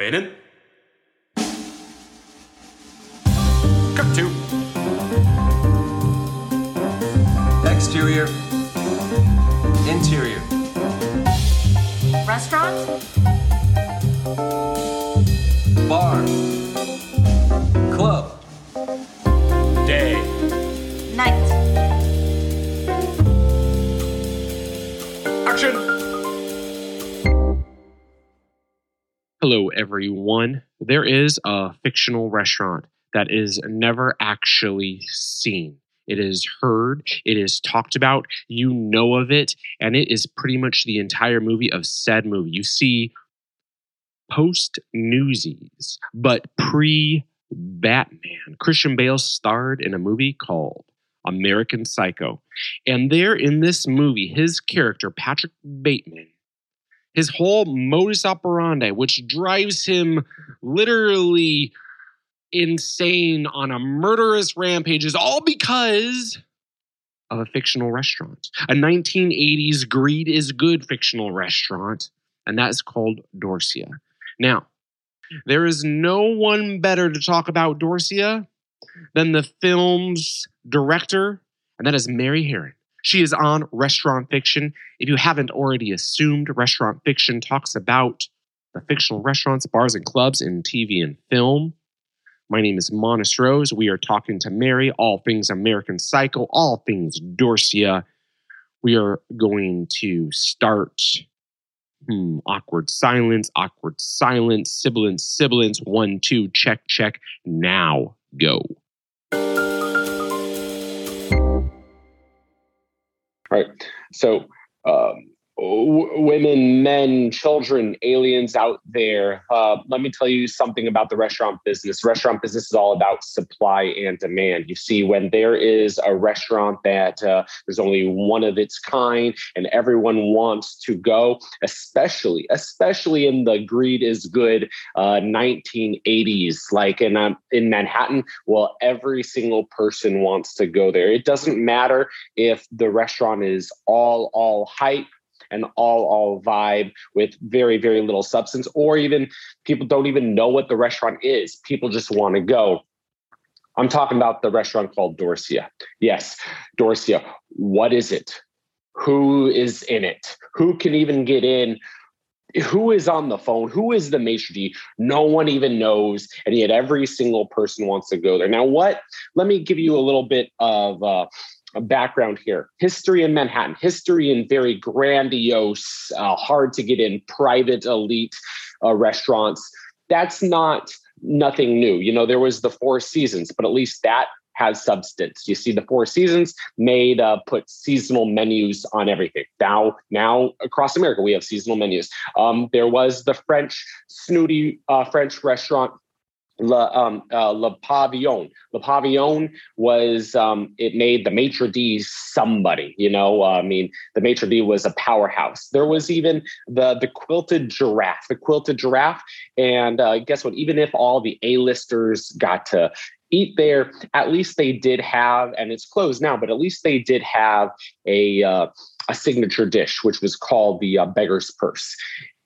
Fading. Cut two. Exterior. Interior. Restaurant? Bar. Club. Day. Night. Hello, everyone. There is a fictional restaurant that is never actually seen. It is heard, it is talked about, you know of it, and it is pretty much the entire movie of said movie. You see, post Newsies, but pre Batman, Christian Bale starred in a movie called American Psycho. And there in this movie, his character, Patrick Bateman, his whole modus operandi, which drives him literally insane on a murderous rampage, is all because of a fictional restaurant. A 1980s greed is good fictional restaurant, and that is called Dorsia. Now, there is no one better to talk about Dorsia than the film's director, and that is Mary Harron. She is on Restaurant Fiction. If you haven't already assumed, Restaurant Fiction talks about the fictional restaurants, bars, and clubs in TV and film. My name is Monis Rose. We are talking to Mary, all things American Psycho, all things Dorsia. We are going to start. Hmm, awkward silence, awkward silence, sibilance, sibilance. One, two, check, check. Now go. Right? So, um, w- women, men, children, aliens out there. Uh, let me tell you something about the restaurant business. Restaurant business is all about supply and demand. You see, when there is a restaurant that uh, there's only one of its kind and everyone wants to go, especially, especially in the greed is good uh, 1980s, like in um, in Manhattan. Well, every single person wants to go there. It doesn't matter if the restaurant is all all hype and all all vibe with very very little substance or even people don't even know what the restaurant is. People just want to go. I'm talking about the restaurant called dorsia. Yes dorsia what is it? Who is in it? Who can even get in? Who is on the phone? Who is the maitre d? No one even knows and yet every single person wants to go there. Now what? Let me give you a little bit of uh, background here. History in manhattan. History in very grandiose uh, hard to get in private elite uh, restaurants. That's not nothing new. You know there was the four seasons but at least that has substance. You see the four seasons made uh, put seasonal menus on everything. Now now across america we have seasonal menus. Um, there was the french snooty uh, french restaurant Le, um, uh, Le Pavillon. Le Pavillon was, um, it made the maitre d' somebody, you know, uh, I mean, the maitre d' was a powerhouse. There was even the, the quilted giraffe, the quilted giraffe. And uh, guess what? Even if all the A-listers got to eat there, at least they did have, and it's closed now, but at least they did have a, uh, a signature dish, which was called the uh, beggar's purse.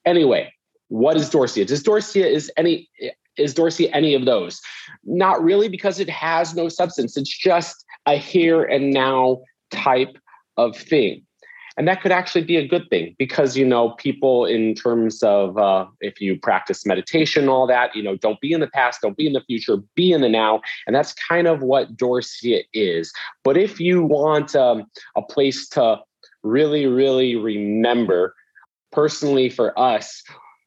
Anyway, what is Dorsia? Does Dorsia is any is Dorsia any of those? Not really, because it has no substance. It's just a here and now type of thing. And that could actually be a good thing because, you know, people, in terms of uh, if you practice meditation, all that, you know, don't be in the past, don't be in the future, be in the now. And that's kind of what Dorsia is. But if you want um, a place to really, really remember, personally for us,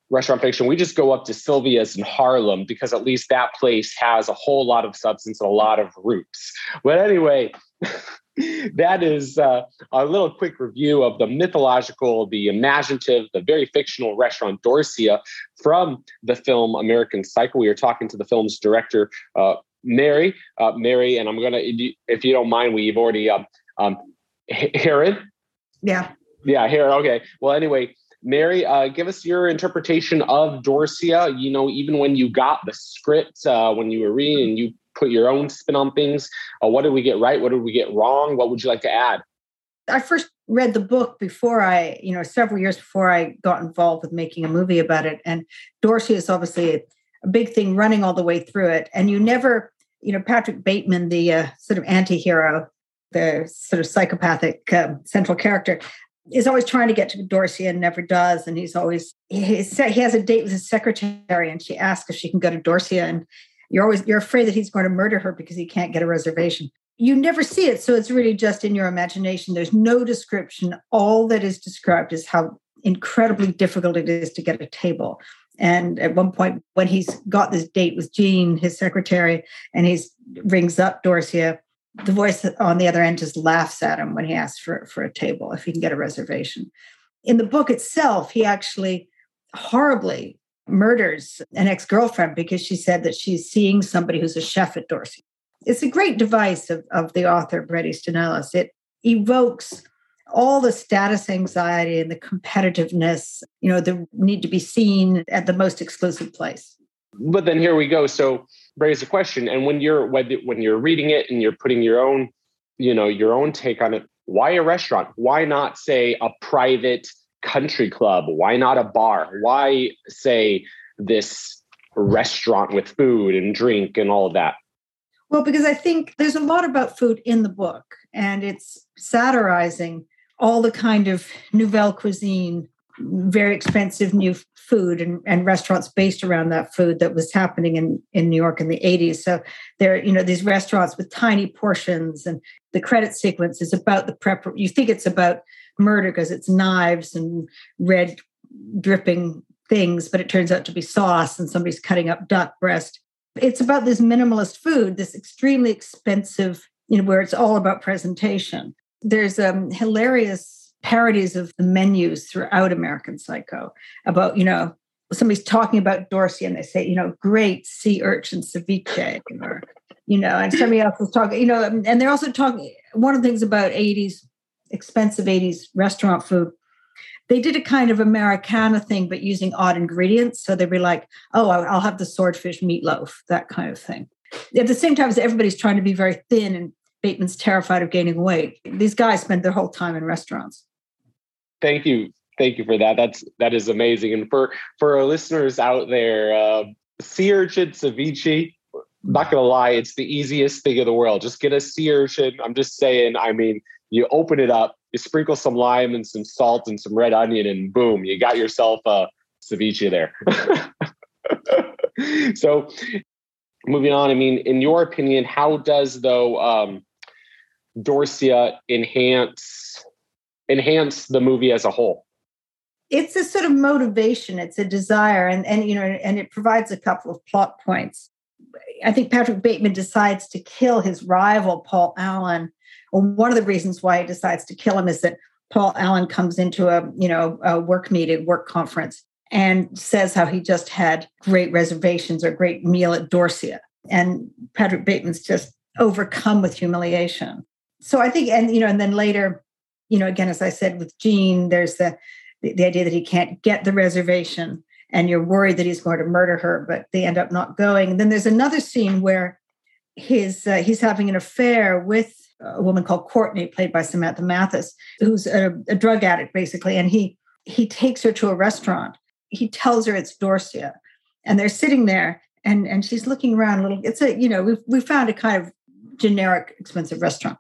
restaurant fiction, we just go up to Sylvia's in Harlem because at least that place has a whole lot of substance and a lot of roots. But anyway, that is uh, a little quick review of the mythological, the imaginative, the very fictional restaurant Dorsia from the film American Psycho. We are talking to the film's director, uh, Mary. Uh, Mary, and I'm going to, if you don't mind, we've already, um, um, Heron? Yeah. Yeah, Heron. Okay. Well, anyway, Mary, uh, give us your interpretation of Dorsia. You know, even when you got the script, uh, when you were reading and you put your own spin on things, uh, what did we get right? What did we get wrong? What would you like to add? I first read the book before I, you know, several years before I got involved with making a movie about it. And Dorsia is obviously a, a big thing running all the way through it. And you never, you know, Patrick Bateman, the uh, sort of anti hero, the sort of psychopathic uh, central character, is always trying to get to Dorsia and never does. And he's always, he's, he has a date with his secretary and she asks if she can go to Dorsia. And you're always, you're afraid that he's going to murder her because he can't get a reservation you never see it. So it's really just in your imagination. There's no description. All that is described is how incredibly difficult it is to get a table. And at one point, when he's got this date with Jean, his secretary, and he rings up Dorsia, the voice on the other end just laughs at him when he asks for, for a table, if he can get a reservation. In the book itself, he actually horribly murders an ex girlfriend because she said that she's seeing somebody who's a chef at Dorsia. it's a great device of, of the author, Bret Easton Ellis. It evokes all the status anxiety and the competitiveness, you know, the need to be seen at the most exclusive place. But then here we go. So raise a question. And when you're when you're reading it and you're putting your own, you know, your own take on it, why a restaurant? Why not say a private country club? Why not a bar? Why say this restaurant with food and drink and all of that? Well, because I think there's a lot about food in the book, and it's satirizing all the kind of nouvelle cuisine, very expensive new food and, and restaurants based around that food that was happening in, in New York in the 80s. So there, you know, these restaurants with tiny portions and the credit sequence is about the prep. You think it's about murder because it's knives and red dripping things, but it turns out to be sauce and somebody's cutting up duck breast it's about this minimalist food, this extremely expensive, you know, where it's all about presentation. There's um, hilarious parodies of the menus throughout American Psycho about, you know, somebody's talking about Dorsia and they say, you know, great sea urchin ceviche, or, you know, and somebody else is talking, you know, and they're also talking, one of the things about 80s, expensive 80s restaurant food they did a kind of Americana thing, but using odd ingredients. So they'd be like, oh, I'll have the swordfish meatloaf, that kind of thing. At the same time as everybody's trying to be very thin and Bateman's terrified of gaining weight. These guys spend their whole time in restaurants. Thank you. Thank you for that. That's that is amazing. And for for our listeners out there, uh, sea urchin ceviche. not gonna lie, it's the easiest thing in the world. Just get a sea urchin. I'm just saying. I mean, you open it up, you sprinkle some lime and some salt and some red onion, and boom, you got yourself a ceviche there. so, moving on, I mean, in your opinion, how does though um, Dorsia enhance enhance the movie as a whole? It's a sort of motivation. It's a desire, and and you know, and it provides a couple of plot points. I think Patrick Bateman decides to kill his rival Paul Allen well, one of the reasons why he decides to kill him is that Paul Allen comes into a you know a work meeting, work conference, and says how he just had great reservations or great meal at Dorsia, and Patrick Bateman's just overcome with humiliation. So I think, and you know, and then later, you know, again, as I said with Jean, there's the the, the idea that he can't get the reservation, and you're worried that he's going to murder her, but they end up not going. And then there's another scene where his uh, he's having an affair with a woman called Courtney, played by Samantha Mathis, who's a, a drug addict basically, and he he takes her to a restaurant. He tells her it's Dorsia, and they're sitting there, and and she's looking around a little. It's a you know we we found a kind of generic expensive restaurant,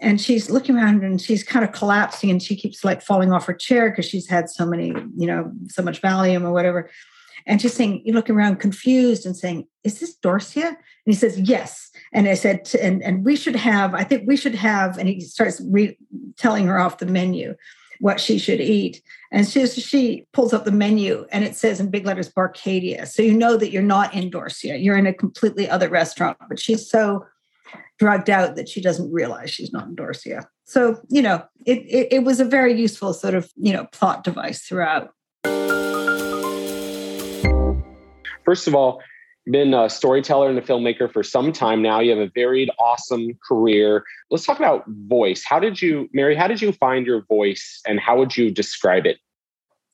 and she's looking around and she's kind of collapsing, and she keeps like falling off her chair because she's had so many you know so much Valium or whatever. And she's saying, you're looking around confused and saying, Is this Dorsia? And he says, Yes. And I said, and, and we should have, I think we should have, and he starts re- telling her off the menu what she should eat. And she, she pulls up the menu and it says in big letters Barcadia. So you know that you're not in Dorsia, you're in a completely other restaurant. But she's so drugged out that she doesn't realize she's not in Dorsia. So, you know, it, it, it was a very useful sort of, you know, plot device throughout. First of all, been a storyteller and a filmmaker for some time now. You have a varied, awesome career. Let's talk about voice. How did you, Mary, how did you find your voice and how would you describe it?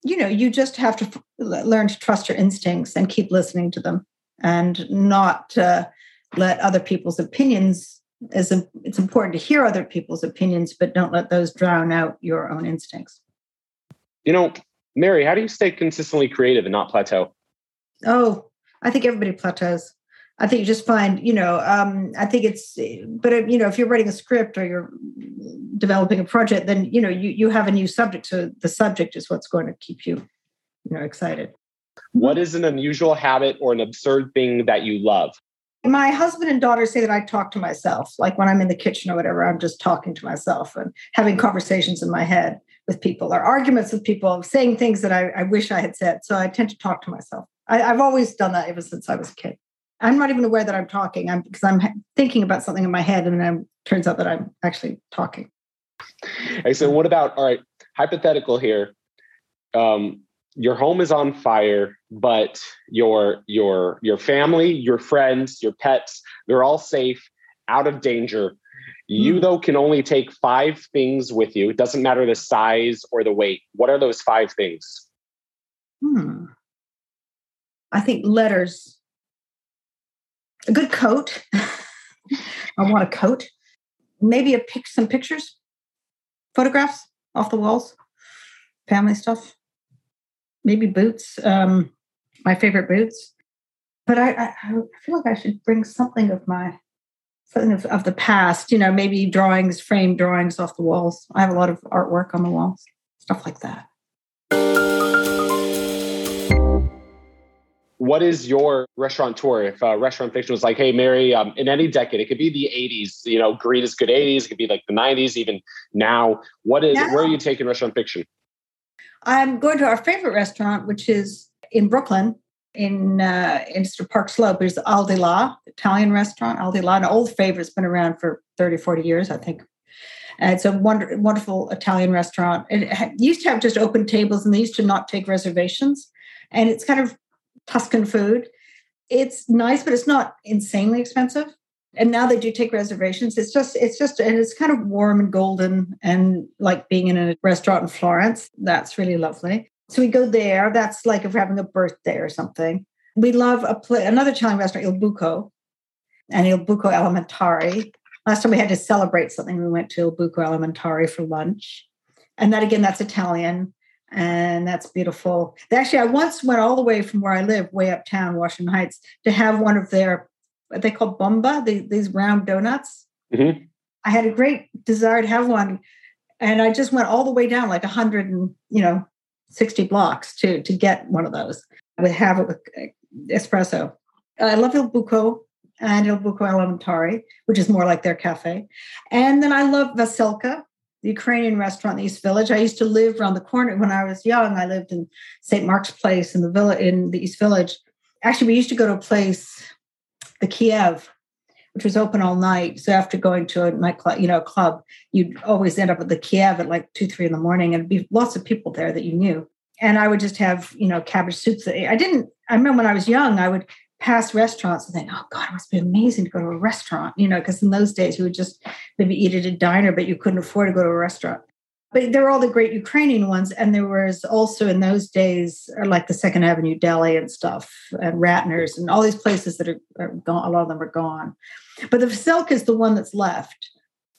You know, you just have to learn to trust your instincts and keep listening to them and not uh, let other people's opinions as a, it's important to hear other people's opinions, but don't let those drown out your own instincts. You know, Mary, how do you stay consistently creative and not plateau? Oh, I think everybody plateaus. I think you just find, you know, um, I think it's, but uh, you know, if you're writing a script or you're developing a project, then you know you you have a new subject. So the subject is what's going to keep you, you know, excited. What is an unusual habit or an absurd thing that you love? My husband and daughter say that I talk to myself. Like when I'm in the kitchen or whatever, I'm just talking to myself and having conversations in my head with people or arguments with people, saying things that I, I wish I had said. So I tend to talk to myself. I, I've always done that ever since I was a kid. I'm not even aware that I'm talking. I'm because I'm thinking about something in my head, and then it turns out that I'm actually talking. Okay, so what about all right? Hypothetical here. Um, your home is on fire, but your your your family, your friends, your pets, they're all safe, out of danger. You, mm. though, can only take five things with you. It doesn't matter the size or the weight. What are those five things? Hmm. I think letters. A good coat. I want a coat. Maybe a pic, some pictures, photographs off the walls, family stuff. Maybe boots. Um, my favorite boots. But I, I, I feel like I should bring something of my something of, of the past. You know, maybe drawings, framed drawings off the walls. I have a lot of artwork on the walls, stuff like that. what is your restaurant tour? If uh, restaurant fiction was like, hey, Mary, um, in any decade, it could be the 80s, you know, green is good 80s, it could be like the 90s, even now. What is, now, where are you taking restaurant fiction? I'm going to our favorite restaurant, which is in Brooklyn, in uh, in Park Slope. It's Al Di La, Italian restaurant, Al Di La, an old favorite. It's been around for 30, 40 years, I think. It's a wonder, wonderful Italian restaurant. It used to have just open tables and they used to not take reservations. And it's kind of Tuscan food. It's nice, but it's not insanely expensive. And now they do take reservations. It's just, it's just, and it's kind of warm and golden and like being in a restaurant in Florence. That's really lovely. So we go there. That's like if we're having a birthday or something. We love a play, another Italian restaurant, Il Buco, and Il Buco Alimentari. Last time we had to celebrate something, we went to Il Buco Alimentari for lunch. And that again, that's Italian and that's beautiful. Actually, I once went all the way from where I live, way uptown, Washington Heights, to have one of their what they call bomba, the, these round donuts. Mm-hmm. I had a great desire to have one, and I just went all the way down, like a hundred and you know, sixty blocks to to get one of those. I would have it with uh, espresso. I love Il Buco and Il Buco Alimentari, which is more like their cafe, and then I love Veselka the Ukrainian restaurant in the East Village. I used to live around the corner when I was young. I lived in St. Mark's Place in the villa in the East Village. Actually, we used to go to a place, the Kiev, which was open all night. So after going to a nightclub, you know, a club, you'd always end up at the Kiev at like two, three in the morning, and be lots of people there that you knew. And I would just have, you know, cabbage soups. I didn't. I remember when I was young, I would pass restaurants and think, oh God, it must be amazing to go to a restaurant, you know, because in those days you would just maybe eat at a diner, but you couldn't afford to go to a restaurant. But there were all the great Ukrainian ones. And there was also in those days, uh, like the Second Avenue Deli and stuff, and Ratner's and all these places that are, are gone, a lot of them are gone. But Veselka is the one that's left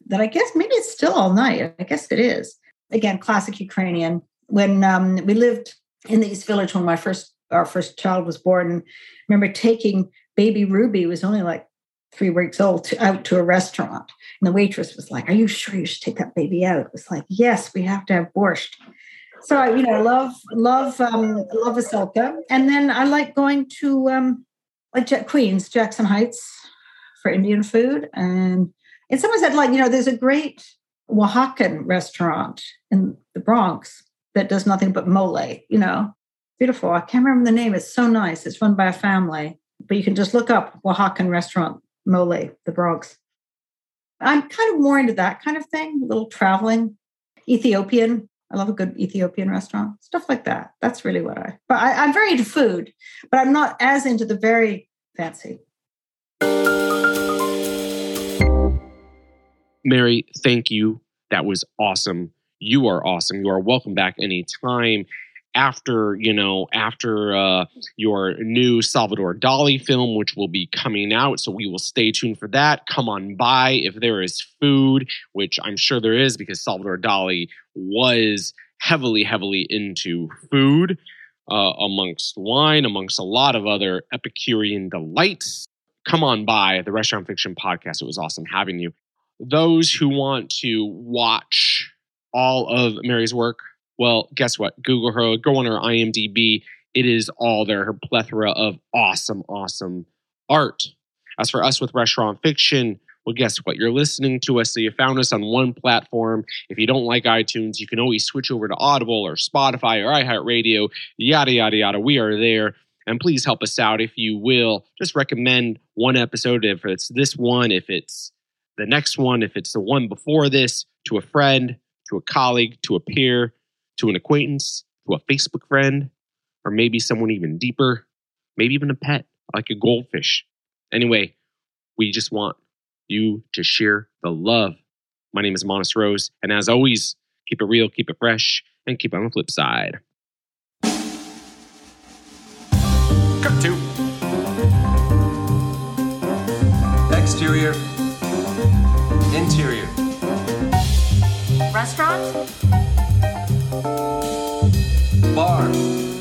that I guess maybe it's still all night. I guess it is. Again, classic Ukrainian. When um, we lived in the East Village when my first our first child was born. And remember taking baby Ruby, was only like three weeks old, to, out to a restaurant. And the waitress was like, Are you sure you should take that baby out? It was like, Yes, we have to have borscht. So I, you know, love, love, um, love Veselka. And then I like going to um like Queens, Jackson Heights for Indian food. And and someone said, like, you know, there's a great Oaxacan restaurant in the Bronx that does nothing but mole, you know beautiful. I can't remember the name. It's so nice. It's run by a family, but you can just look up Oaxacan restaurant Mole, the Bronx. I'm kind of more into that kind of thing, a little traveling. Ethiopian. I love a good Ethiopian restaurant, stuff like that. That's really what I, but I, I'm very into food, but I'm not as into the very fancy. Mary, thank you. That was awesome. You are awesome. You are welcome back anytime. After you know after uh, your new Salvador Dali film, which will be coming out. So we will stay tuned for that. Come on by if there is food, which I'm sure there is because Salvador Dali was heavily, heavily into food. Uh, amongst wine, amongst a lot of other Epicurean delights. Come on by the Restaurant Fiction podcast. It was awesome having you. Those who want to watch all of Mary's work, well, guess what? Google her, go on her IMDb. It is all there, her plethora of awesome, awesome art. As for us with restaurant fiction, well, guess what? You're listening to us, so you found us on one platform. If you don't like iTunes, you can always switch over to Audible or Spotify or iHeartRadio, yada, yada, yada. We are there. And please help us out if you will. Just recommend one episode if it's this one, if it's the next one, if it's the one before this, to a friend, to a colleague, to a peer, to an acquaintance, to a Facebook friend, or maybe someone even deeper, maybe even a pet, like a goldfish. Anyway, we just want you to share the love. My name is Monis Rose, and as always, keep it real, keep it fresh, and keep on the flip side. Cut to Exterior. Interior. Restaurant? Bar.